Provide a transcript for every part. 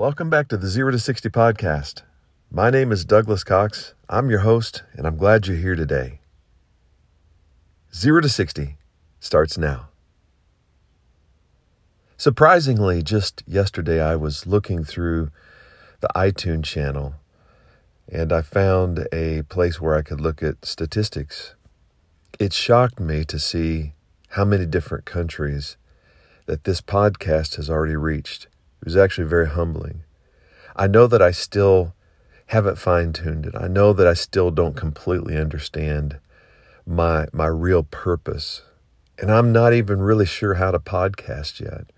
Welcome back to the Zero to 60 podcast. My name is Douglas Cox. I'm your host, and I'm glad you're here today. Zero to 60 starts now. Surprisingly, just yesterday I was looking through the iTunes channel and I found a place where I could look at statistics. It shocked me to see how many different countries that this podcast has already reached. It was actually very humbling. I know that I still haven't fine tuned it. I know that I still don't completely understand my my real purpose. And I'm not even really sure how to podcast yet.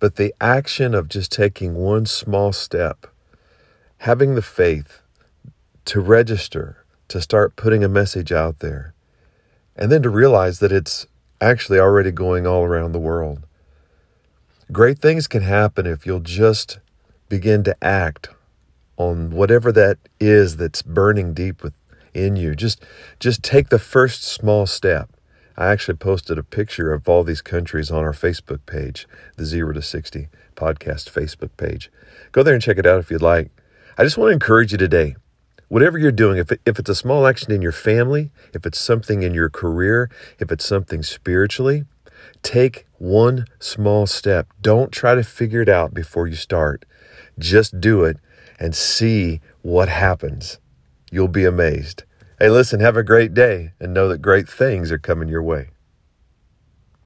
But the action of just taking one small step, having the faith to register, to start putting a message out there, and then to realize that it's actually already going all around the world. Great things can happen if you'll just begin to act on whatever that is that's burning deep within you. Just just take the first small step. I actually posted a picture of all these countries on our Facebook page, the 0 to 60 podcast Facebook page. Go there and check it out if you'd like. I just want to encourage you today. Whatever you're doing, if, it, if it's a small action in your family, if it's something in your career, if it's something spiritually, Take one small step. Don't try to figure it out before you start. Just do it and see what happens. You'll be amazed. Hey, listen, have a great day and know that great things are coming your way.